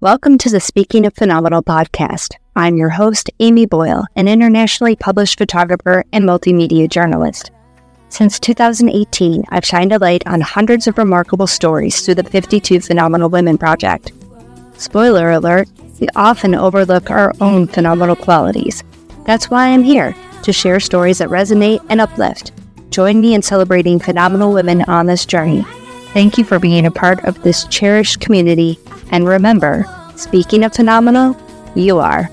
Welcome to the Speaking of Phenomenal podcast. I'm your host, Amy Boyle, an internationally published photographer and multimedia journalist. Since 2018, I've shined a light on hundreds of remarkable stories through the 52 Phenomenal Women Project. Spoiler alert, we often overlook our own phenomenal qualities. That's why I'm here, to share stories that resonate and uplift. Join me in celebrating phenomenal women on this journey. Thank you for being a part of this cherished community and remember, speaking of phenomenal, you are